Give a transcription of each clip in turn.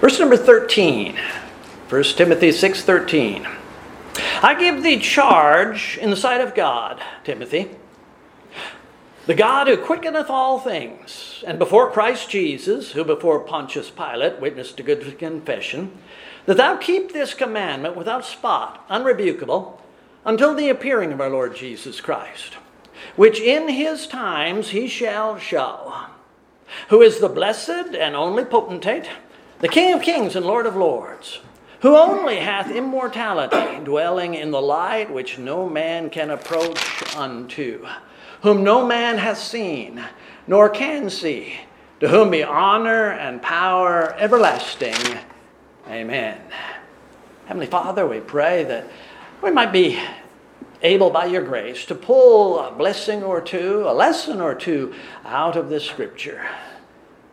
Verse number 13. 1 Timothy 6:13. I give thee charge in the sight of God, Timothy, the God who quickeneth all things, and before Christ Jesus, who before Pontius Pilate witnessed a good confession, that thou keep this commandment without spot, unrebukable, until the appearing of our Lord Jesus Christ, which in his times he shall show, who is the blessed and only potentate, the King of kings and Lord of lords, who only hath immortality, dwelling in the light which no man can approach unto whom no man hath seen, nor can see, to whom be honor and power everlasting. Amen. Heavenly Father, we pray that we might be able by your grace to pull a blessing or two, a lesson or two out of this scripture.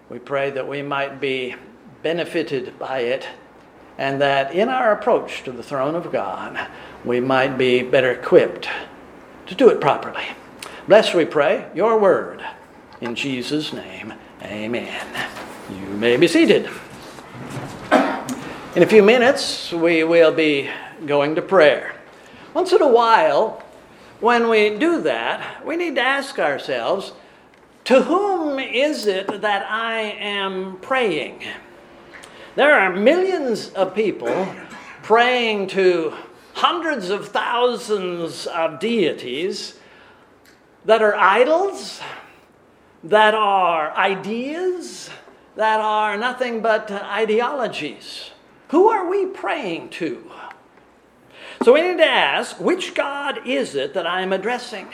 We pray that we might be benefited by it and that in our approach to the throne of God, we might be better equipped to do it properly. Bless, we pray, your word. In Jesus' name, amen. You may be seated. In a few minutes, we will be going to prayer. Once in a while, when we do that, we need to ask ourselves to whom is it that I am praying? There are millions of people praying to hundreds of thousands of deities that are idols, that are ideas, that are nothing but ideologies. Who are we praying to? So we need to ask which God is it that I am addressing?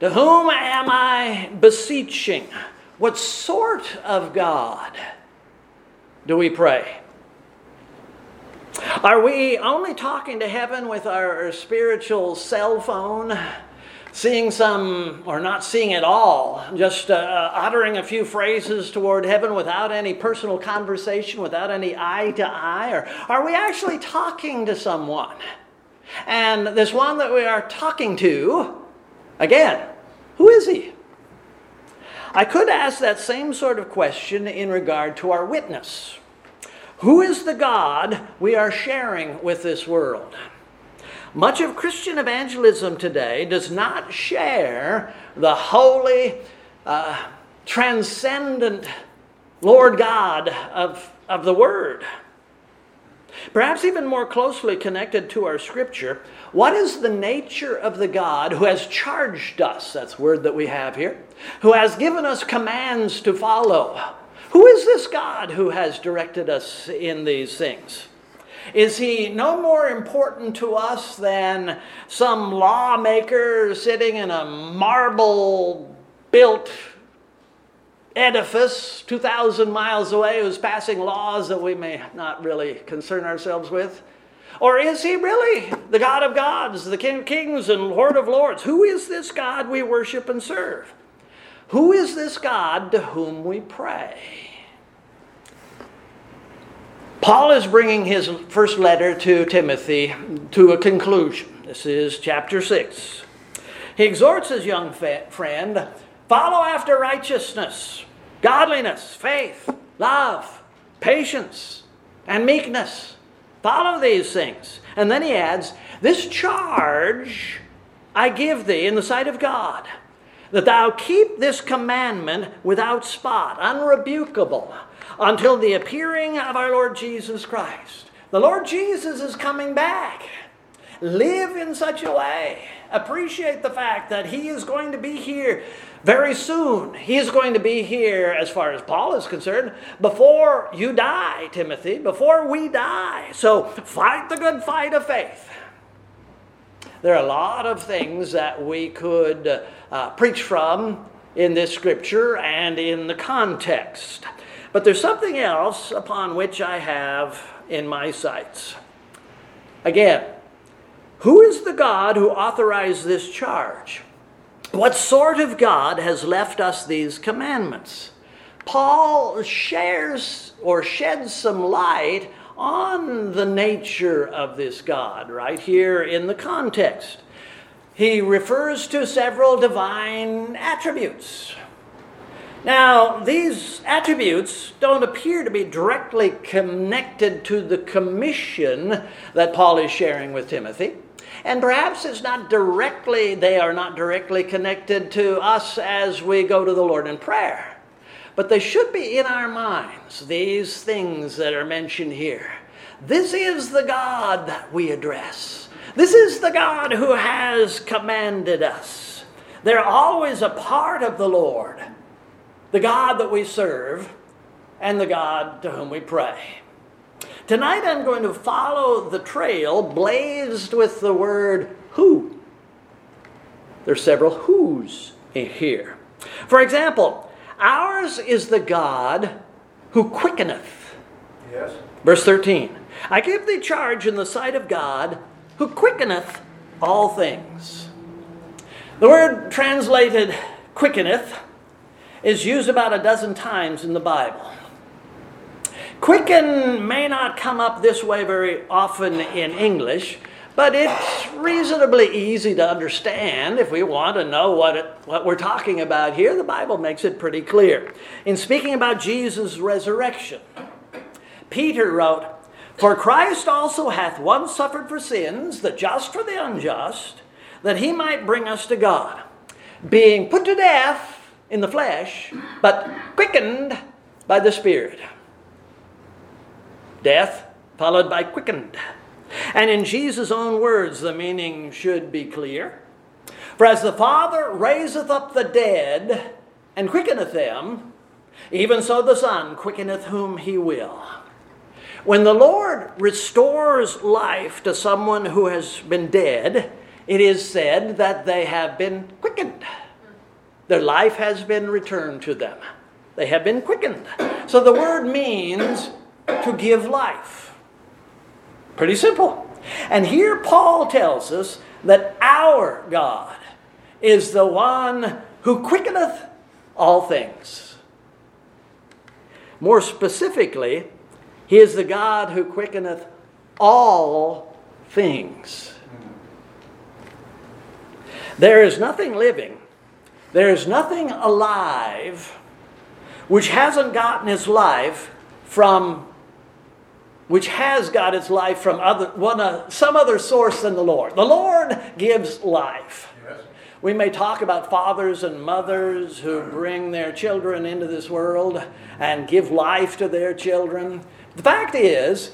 To whom am I beseeching? What sort of God do we pray? Are we only talking to heaven with our spiritual cell phone? seeing some or not seeing at all, just uh, uh, uttering a few phrases toward heaven without any personal conversation, without any eye to eye? Or are we actually talking to someone? And this one that we are talking to, again, who is he? I could ask that same sort of question in regard to our witness. Who is the God we are sharing with this world? Much of Christian evangelism today does not share the holy, uh, transcendent Lord God of, of the Word. Perhaps even more closely connected to our scripture, what is the nature of the God who has charged us? That's word that we have here. Who has given us commands to follow. Who is this God who has directed us in these things? Is he no more important to us than some lawmaker sitting in a marble built edifice 2,000 miles away who's passing laws that we may not really concern ourselves with? Or is he really the God of gods, the King of kings, and Lord of lords? Who is this God we worship and serve? Who is this God to whom we pray? Paul is bringing his first letter to Timothy to a conclusion. This is chapter 6. He exhorts his young friend follow after righteousness, godliness, faith, love, patience, and meekness. Follow these things. And then he adds, This charge I give thee in the sight of God, that thou keep this commandment without spot, unrebukable until the appearing of our Lord Jesus Christ. The Lord Jesus is coming back. Live in such a way. Appreciate the fact that He is going to be here very soon. He is going to be here, as far as Paul is concerned, before you die, Timothy, before we die. So fight the good fight of faith. There are a lot of things that we could uh, preach from in this scripture and in the context. But there's something else upon which I have in my sights. Again, who is the God who authorized this charge? What sort of God has left us these commandments? Paul shares or sheds some light on the nature of this God right here in the context. He refers to several divine attributes Now, these attributes don't appear to be directly connected to the commission that Paul is sharing with Timothy. And perhaps it's not directly, they are not directly connected to us as we go to the Lord in prayer. But they should be in our minds, these things that are mentioned here. This is the God that we address. This is the God who has commanded us. They're always a part of the Lord, the God that we serve, and the God to whom we pray. Tonight I'm going to follow the trail blazed with the word who. There's several who's in here. For example, ours is the God who quickeneth. Yes. Verse 13 I give thee charge in the sight of God who quickeneth all things. The word translated quickeneth is used about a dozen times in the Bible. Quicken may not come up this way very often in English, but it's reasonably easy to understand if we want to know what, it, what we're talking about here. The Bible makes it pretty clear. In speaking about Jesus' resurrection, Peter wrote, For Christ also hath once suffered for sins, the just for the unjust, that he might bring us to God, being put to death in the flesh, but quickened by the Spirit death followed by quickened. And in Jesus' own words, the meaning should be clear. For as the Father raiseth up the dead and quickeneth them, even so the Son quickeneth whom he will. When the Lord restores life to someone who has been dead, it is said that they have been quickened. Their life has been returned to them. They have been quickened. So the word means to give life. Pretty simple. And here Paul tells us that our God is the one who quickeneth all things. More specifically, he is the God who quickeneth all things. There is nothing living, there is nothing alive which hasn't gotten its life from which has got its life from other, one, uh, some other source than the Lord. The Lord gives life. Yes. We may talk about fathers and mothers who bring their children into this world and give life to their children. The fact is,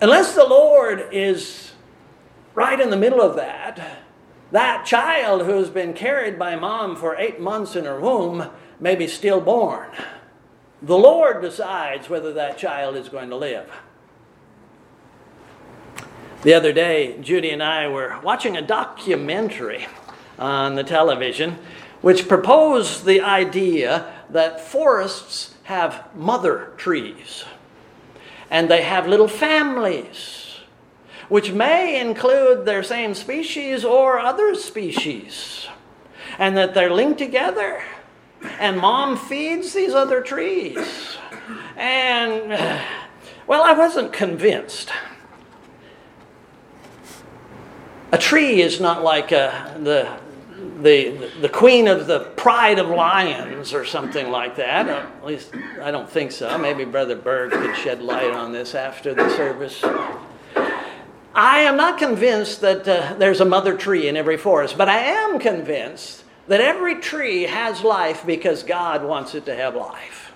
unless the Lord is right in the middle of that, that child who's been carried by mom for eight months in her womb may be stillborn. The Lord decides whether that child is going to live. The other day, Judy and I were watching a documentary on the television which proposed the idea that forests have mother trees and they have little families, which may include their same species or other species, and that they're linked together. And mom feeds these other trees. And, well, I wasn't convinced. A tree is not like uh, the, the, the queen of the pride of lions or something like that. At least I don't think so. Maybe Brother Berg could shed light on this after the service. I am not convinced that uh, there's a mother tree in every forest, but I am convinced that every tree has life because God wants it to have life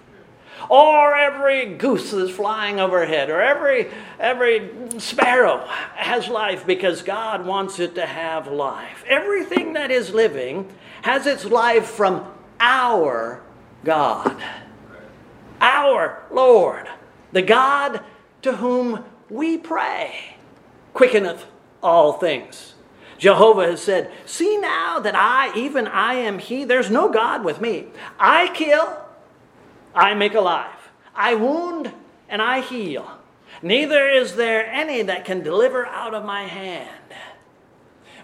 or every goose that's flying overhead, or every, every sparrow has life because God wants it to have life. Everything that is living has its life from our God, our Lord, the God to whom we pray, quickeneth all things. Jehovah has said, See now that I, even I am He, there's no God with me. I kill I make alive. I wound and I heal. Neither is there any that can deliver out of my hand.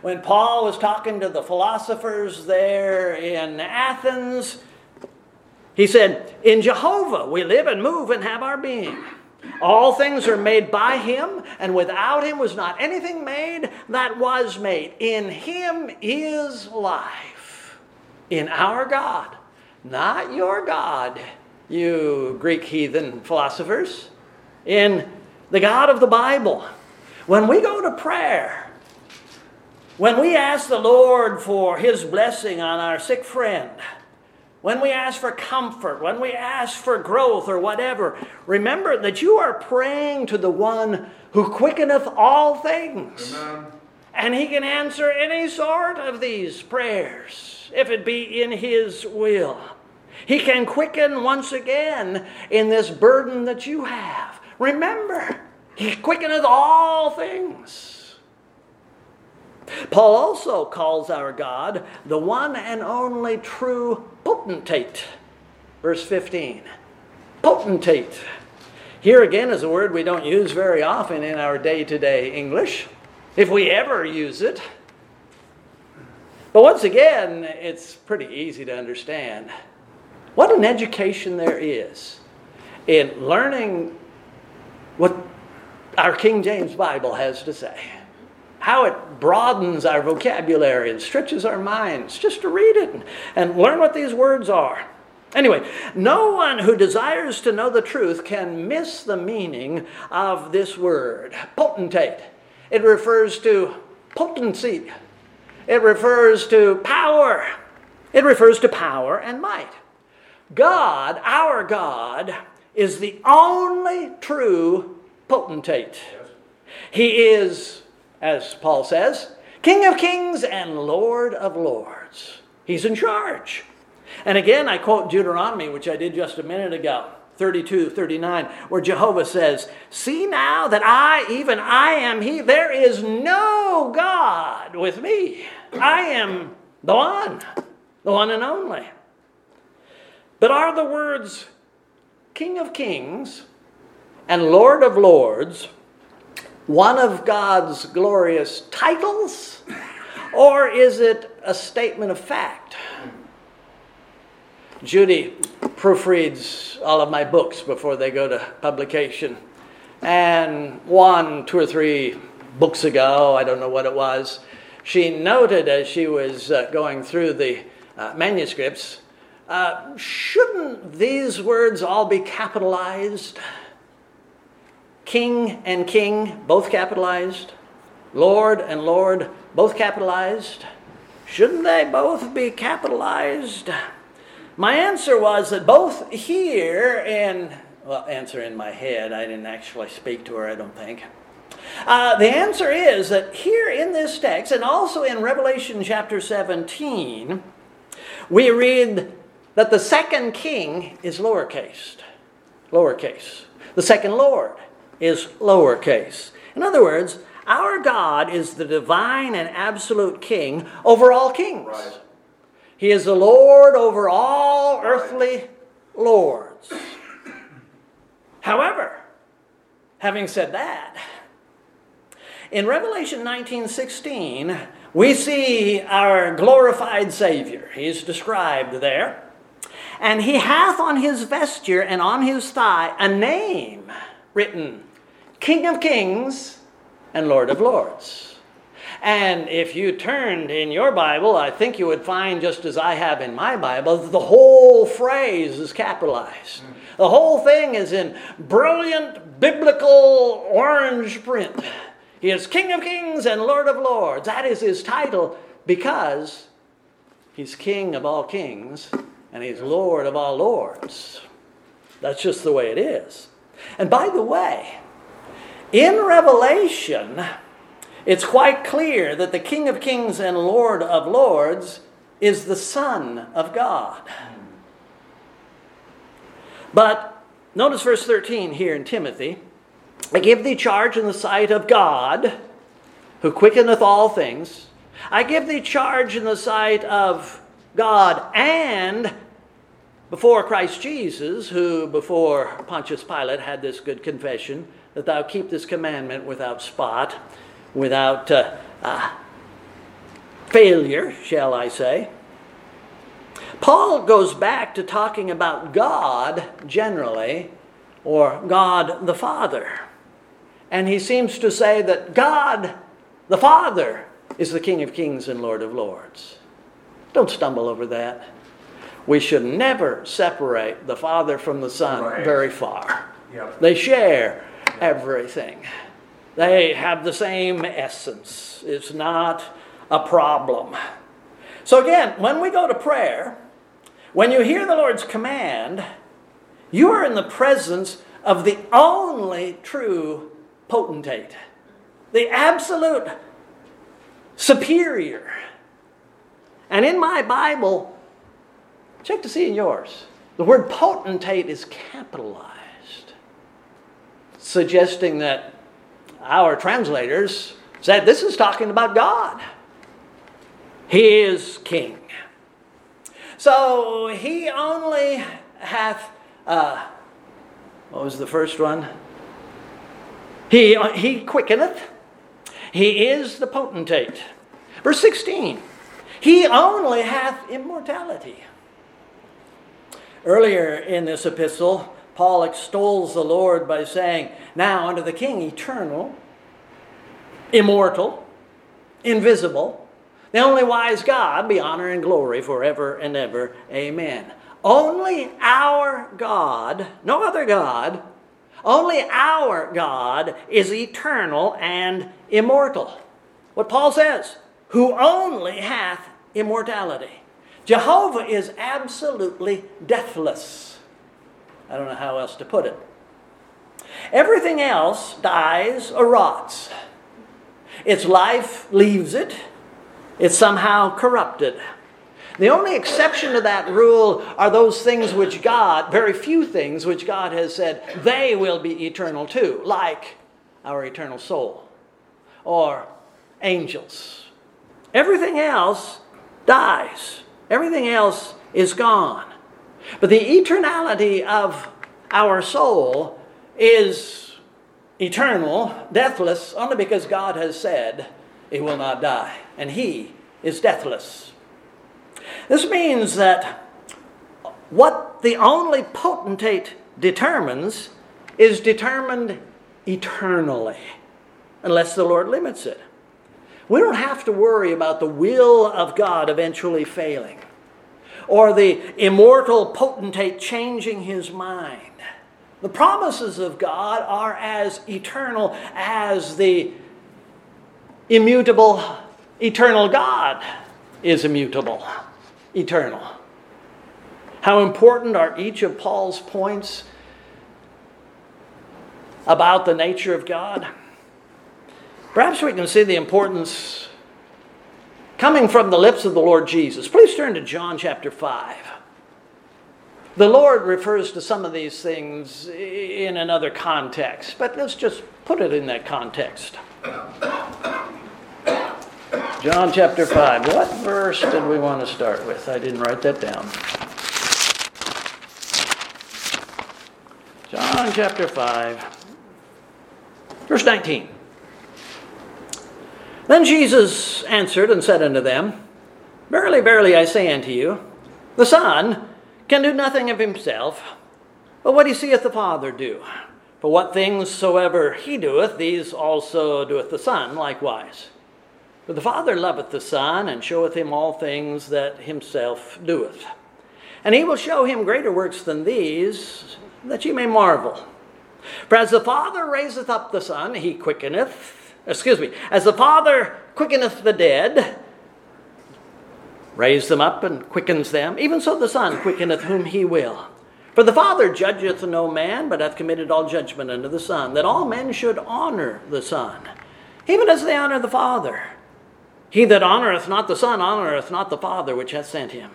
When Paul was talking to the philosophers there in Athens, he said, In Jehovah we live and move and have our being. All things are made by him, and without him was not anything made that was made. In him is life. In our God not your God, you Greek heathen philosophers, in the God of the Bible. When we go to prayer, when we ask the Lord for His blessing on our sick friend, when we ask for comfort, when we ask for growth or whatever, remember that you are praying to the one who quickeneth all things. Amen. And he can answer any sort of these prayers if it be in his will. He can quicken once again in this burden that you have. Remember, he quickeneth all things. Paul also calls our God the one and only true potentate. Verse 15. Potentate. Here again is a word we don't use very often in our day to day English, if we ever use it. But once again, it's pretty easy to understand. What an education there is in learning what our King James Bible has to say how it broadens our vocabulary and stretches our minds just to read it and, learn what these words are. Anyway, no one who desires to know the truth can miss the meaning of this word, potentate. It refers to potency, it refers to power, it refers to power and might. God, our God, is the only true potentate. He is as Paul says, King of kings and Lord of lords. He's in charge. And again, I quote Deuteronomy, which I did just a minute ago. 32, 39, where Jehovah says, See now that I, even I am He, there is no God with me. I am the one, the one and only. But are the words King of Kings and Lord of Lords one of God's glorious titles, or is it a statement of fact? Judy proofreads all of my books before they go to publication. And one, two or three books ago, I don't know what it was, she noted as she was uh, going through the uh, manuscripts uh, shouldn't these words all be capitalized? King and King, both capitalized. Lord and Lord, both capitalized. Shouldn't they both be capitalized? My answer was that both here and, well, answer in my head. I didn't actually speak to her, I don't think. Uh, the answer is that here in this text, and also in Revelation chapter 17, we read that the second king is lowercase. Lowercase. The second Lord is lowercase. In other words, our God is the divine and absolute king over all kings. Right. He is the Lord over all right. earthly lords. However, having said that, in Revelation 19:16, we see our glorified Savior. He's described there. And he hath on his vesture and on his thigh a name written King of Kings and Lord of Lords. And if you turned in your Bible, I think you would find, just as I have in my Bible, the whole phrase is capitalized. The whole thing is in brilliant biblical orange print. He is King of Kings and Lord of Lords. That is his title because he's King of all kings and he's Lord of all lords. That's just the way it is. And by the way, in Revelation, it's quite clear that the King of Kings and Lord of Lords is the Son of God. But notice verse 13 here in Timothy I give thee charge in the sight of God, who quickeneth all things. I give thee charge in the sight of God and before Christ Jesus, who before Pontius Pilate had this good confession that thou keep this commandment without spot, without uh, uh, failure, shall I say. Paul goes back to talking about God generally, or God the Father. And he seems to say that God the Father is the King of kings and Lord of lords. Don't stumble over that. we should never separate the Father from the Son Right. very far. Yep. They share everything. They have the same essence. It's not a problem. So, again, when we go to prayer, when you hear the Lord's command, you are in the presence of the only true potentate, the absolute superior. And in my Bible, check to see in yours, the word potentate is capitalized, suggesting that our translators said this is talking about God. He is king. So he only hath, uh, what was the first one? He, he quickeneth. He is the potentate. Verse 16, he only hath immortality. Earlier in this epistle, Paul extols the Lord by saying, Now unto the King, eternal, immortal, invisible, the only wise God, be honor and glory forever and ever. Amen. Only our God, no other God, only our God is eternal and immortal. What Paul says, who only hath immortality. Jehovah is absolutely deathless. I don't know how else to put it. Everything else dies or rots. Its life leaves it. It's somehow corrupted. The only exception to that rule are those things which God, very few things which God has said, they will be eternal too, like our eternal soul or angels. Everything else dies, everything else is gone. But the eternality of our soul is eternal, deathless, only because God has said it will not die, and He is deathless. This means that what the only potentate determines is determined eternally, unless the Lord limits it. We don't have to worry about the will of God eventually failing or the immortal potentate changing his mind. The promises of God are as eternal as the immutable, eternal God is immutable, eternal. How important are each of Paul's points about the nature of God? Perhaps we can see the importance coming from the lips of the Lord Jesus. Please turn to John chapter 5. The Lord refers to some of these things in another context, but let's just put it in that context. John chapter 5. What verse did we want to start with? I didn't write that down. John chapter 5, verse 19. Then Jesus answered and said unto them, Verily, verily, I say unto you, the Son can do nothing of himself, but what he seeth the Father do. For what things soever he doeth, these also doeth the Son likewise. For the Father loveth the Son, and showeth him all things that himself doeth. And he will show him greater works than these, that ye may marvel. For as the Father raiseth up the Son, he quickeneth, excuse me, as the Father quickeneth the dead, raise them up and quickens them, even so the Son quickeneth whom he will. For the Father judgeth no man, but hath committed all judgment unto the Son, that all men should honor the Son, even as they honor the Father. He that honoreth not the Son honoreth not the Father which hath sent him.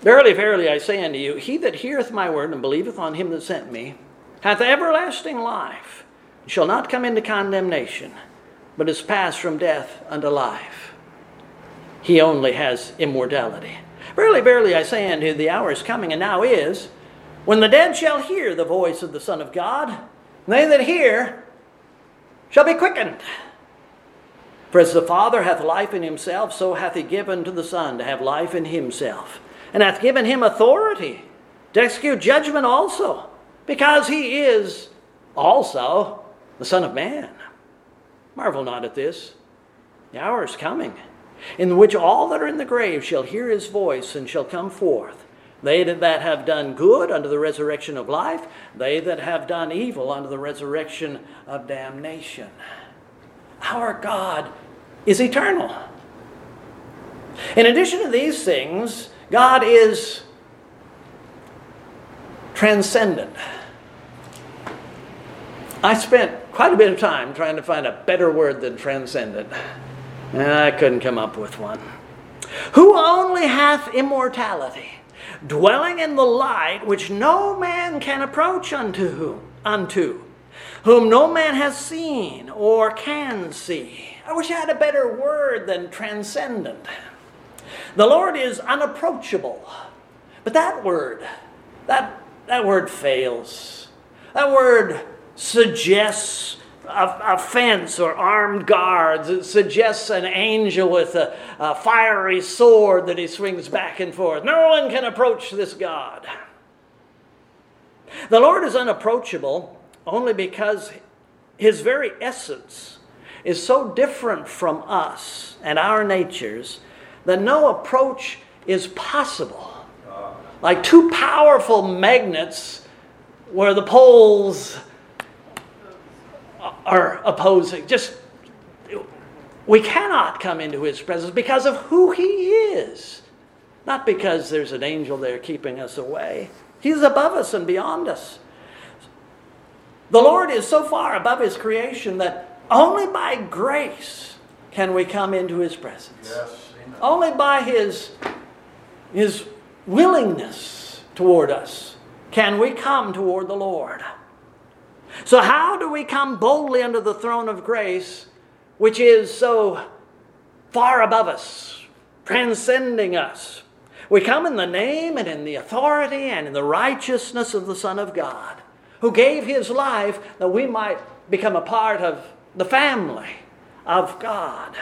Verily, verily, I say unto you, he that heareth my word and believeth on him that sent me hath everlasting life, shall not come into condemnation, but is passed from death unto life. He only has immortality. Verily, verily, I say unto you, the hour is coming, and now is, when the dead shall hear the voice of the Son of God, and they that hear shall be quickened. For as the Father hath life in himself, so hath he given to the Son to have life in himself, and hath given him authority to execute judgment also, because he is also the Son of Man. Marvel not at this. The hour is coming, in which all that are in the grave shall hear his voice and shall come forth. They that have done good unto the resurrection of life, they that have done evil unto the resurrection of damnation. Our God is eternal. In addition to these things, God is transcendent. I spent quite a bit of time trying to find a better word than transcendent, and I couldn't come up with one. Who only hath immortality, dwelling in the light which no man can approach unto, whom, unto whom no man has seen or can see. I wish I had a better word than transcendent. The Lord is unapproachable. But that word, that, that word fails. That word suggests a, fence or armed guards. It suggests an angel with a, a fiery sword that he swings back and forth. No one can approach this God. The Lord is unapproachable only because his very essence is so different from us and our natures that no approach is possible. Like two powerful magnets where the poles are opposing. Just, we cannot come into his presence because of who he is, not because there's an angel there keeping us away. He's above us and beyond us. The Lord is so far above his creation that only by grace can we come into his presence. Yes, only by his, his willingness toward us can we come toward the Lord. So, how do we come boldly under the throne of grace, which is so far above us, transcending us? We come in the name and in the authority and in the righteousness of the Son of God, who gave his life that we might become a part of the family of God.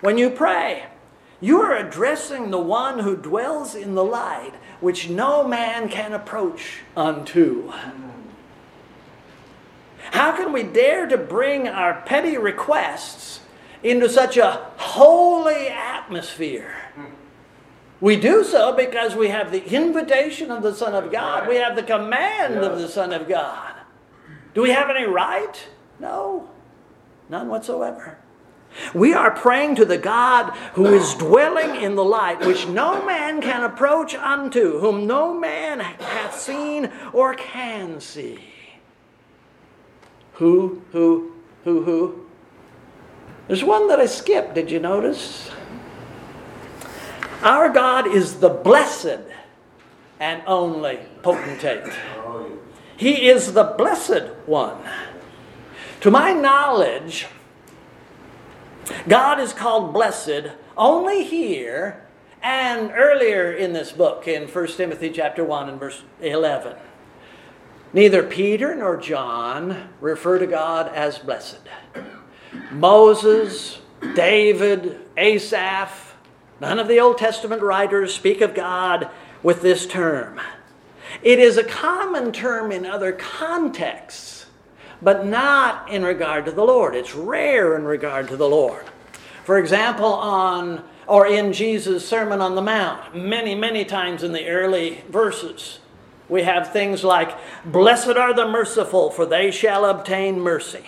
When you pray, you are addressing the one who dwells in the light, which no man can approach unto. How can we dare to bring our petty requests into such a holy atmosphere? We do so because we have the invitation of the Son of God. We have the command yes. of the Son of God. Do we have any right? No, none whatsoever. We are praying to the God who is dwelling in the light, which no man can approach unto, whom no man hath seen or can see. Who, who, who, who? There's one that I skipped, did you notice? Our God is the blessed and only potentate. He is the blessed one. To my knowledge, God is called blessed only here and earlier in this book in 1 Timothy chapter 1 and verse 11. Neither Peter nor John refer to God as blessed. Moses, David, Asaph, none of the Old Testament writers speak of God with this term. It is a common term in other contexts, but not in regard to the Lord. It's rare in regard to the Lord. For example, on or in Jesus' Sermon on the Mount, many, many times in the early verses, we have things like, Blessed are the merciful, for they shall obtain mercy.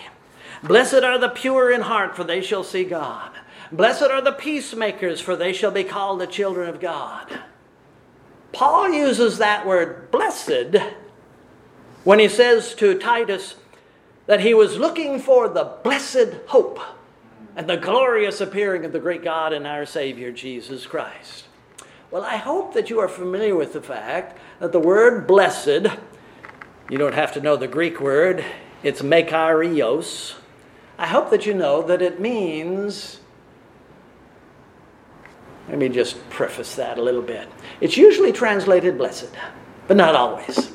Blessed are the pure in heart, for they shall see God. Blessed are the peacemakers, for they shall be called the children of God. Paul uses that word blessed when he says to Titus that he was looking for the blessed hope and the glorious appearing of the great God and our Savior Jesus Christ. Well, I hope that you are familiar with the fact that the word blessed, you don't have to know the Greek word, it's makarios. I hope that you know that it means, let me just preface that a little bit. It's usually translated blessed, but not always.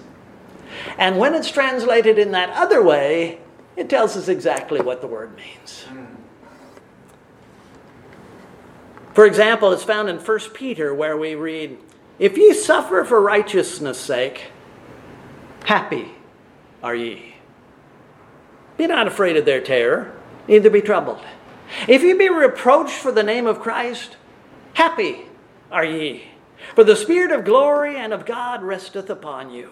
And when it's translated in that other way, it tells us exactly what the word means. Hmm. For example, it's found in 1 Peter where we read, If ye suffer for righteousness' sake, happy are ye. Be not afraid of their terror, neither be troubled. If ye be reproached for the name of Christ, happy are ye, for the Spirit of glory and of God resteth upon you.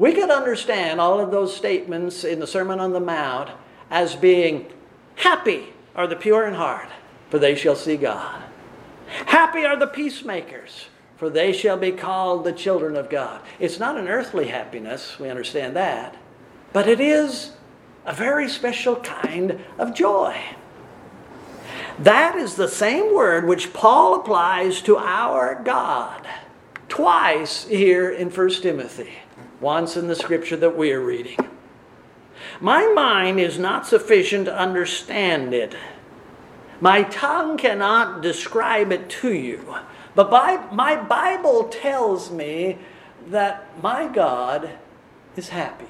We could understand all of those statements in the Sermon on the Mount as being happy are the pure in heart, for they shall see God. Happy are the peacemakers, for they shall be called the children of God. It's not an earthly happiness, we understand that, but it is a very special kind of joy. That is the same word which Paul applies to our God twice here in 1 Timothy, once in the scripture that we are reading. My mind is not sufficient to understand it. My tongue cannot describe it to you. But by, my Bible tells me that my God is happy.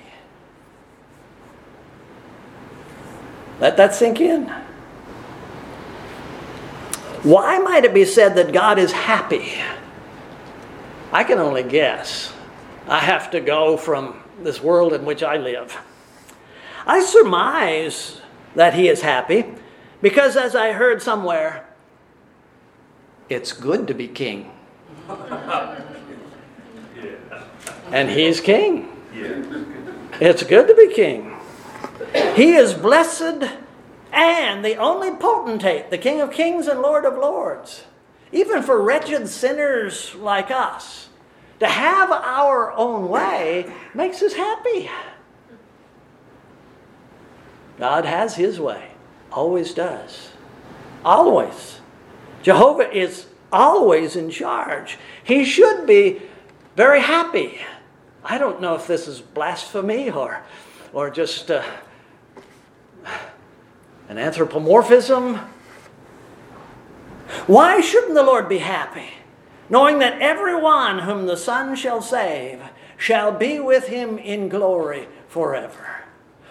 Let that sink in. Why might it be said that God is happy? I can only guess. I have to go from this world in which I live. I surmise that He is happy because, as I heard somewhere, it's good to be king. And He's king. It's good to be king. He is blessed and the only potentate, the King of Kings and Lord of Lords. Even for wretched sinners like us, to have our own way makes us happy. God has His way, always does. Always. Jehovah is always in charge. He should be very happy. I don't know if this is blasphemy or, or just. Uh, an anthropomorphism. Why shouldn't the Lord be happy, knowing that everyone whom the Son shall save shall be with him in glory forever?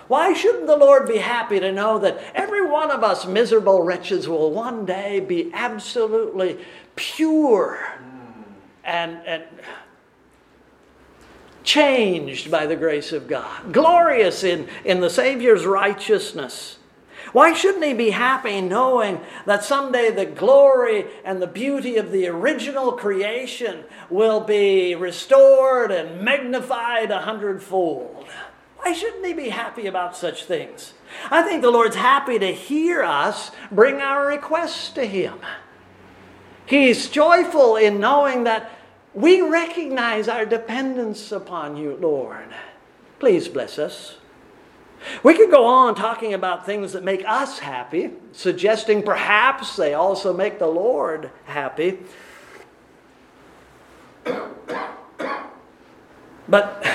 Why shouldn't the Lord be happy to know that every one of us miserable wretches will one day be absolutely pure and, and changed by the grace of God, glorious in, in the Savior's righteousness? Why shouldn't he be happy knowing that someday the glory and the beauty of the original creation will be restored and magnified a hundredfold? Why shouldn't he be happy about such things? I think the Lord's happy to hear us bring our requests to him. He's joyful in knowing that we recognize our dependence upon you, Lord. Please bless us. We could go on talking about things that make us happy, suggesting perhaps they also make the Lord happy. But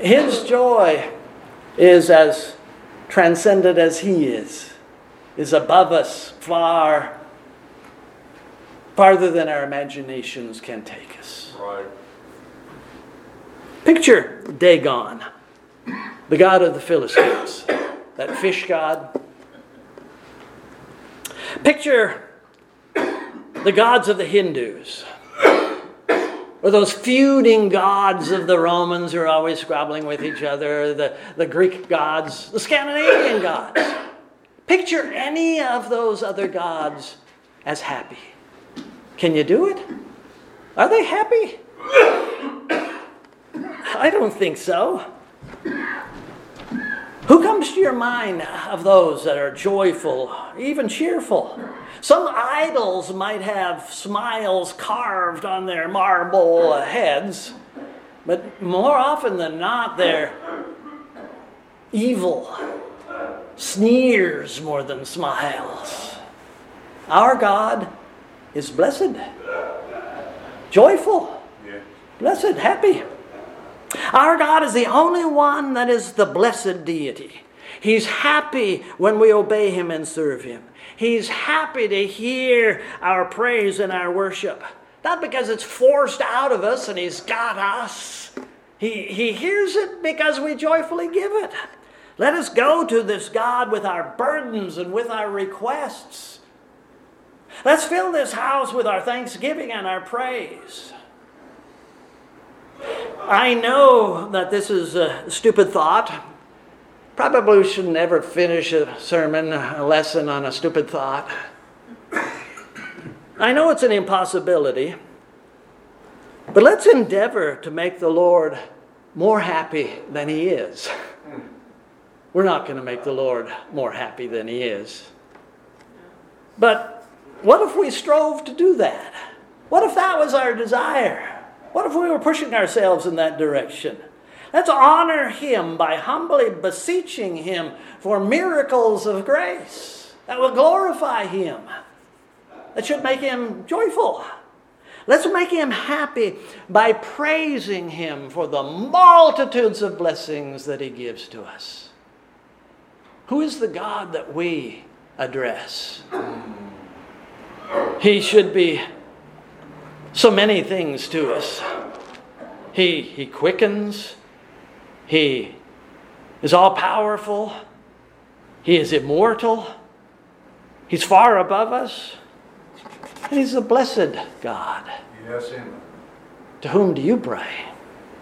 his joy is as transcendent as he is, is above us far, farther than our imaginations can take us. Right. Picture Dagon the god of the Philistines, that fish god. Picture the gods of the Hindus, or those feuding gods of the Romans who are always squabbling with each other, the, the Greek gods, the Scandinavian gods. Picture any of those other gods as happy. Can you do it? Are they happy? I don't think so. Who comes to your mind of those that are joyful, even cheerful? Some idols might have smiles carved on their marble heads, but more often than not, they're evil, sneers more than smiles. Our God is blessed, joyful, blessed, happy. Our God is the only one that is the blessed deity. He's happy when we obey Him and serve Him. He's happy to hear our praise and our worship. Not because it's forced out of us and He's got us. He, he hears it because we joyfully give it. Let us go to this God with our burdens and with our requests. Let's fill this house with our thanksgiving and our praise. I know that this is a stupid thought, Probably should never finish a sermon, a lesson on a stupid thought. I know it's an impossibility, but let's endeavor to make the Lord more happy than He is. We're not going to make the Lord more happy than He is. But what if we strove to do that? What if that was our desire? What if we were pushing ourselves in that direction? Let's honor Him by humbly beseeching Him for miracles of grace that will glorify Him, that should make Him joyful. Let's make Him happy by praising Him for the multitudes of blessings that He gives to us. Who is the God that we address? He should be so many things to us. He, he quickens, He is all powerful, He is immortal, He's far above us, and He's a blessed God. Yes, Amen. To whom do you pray?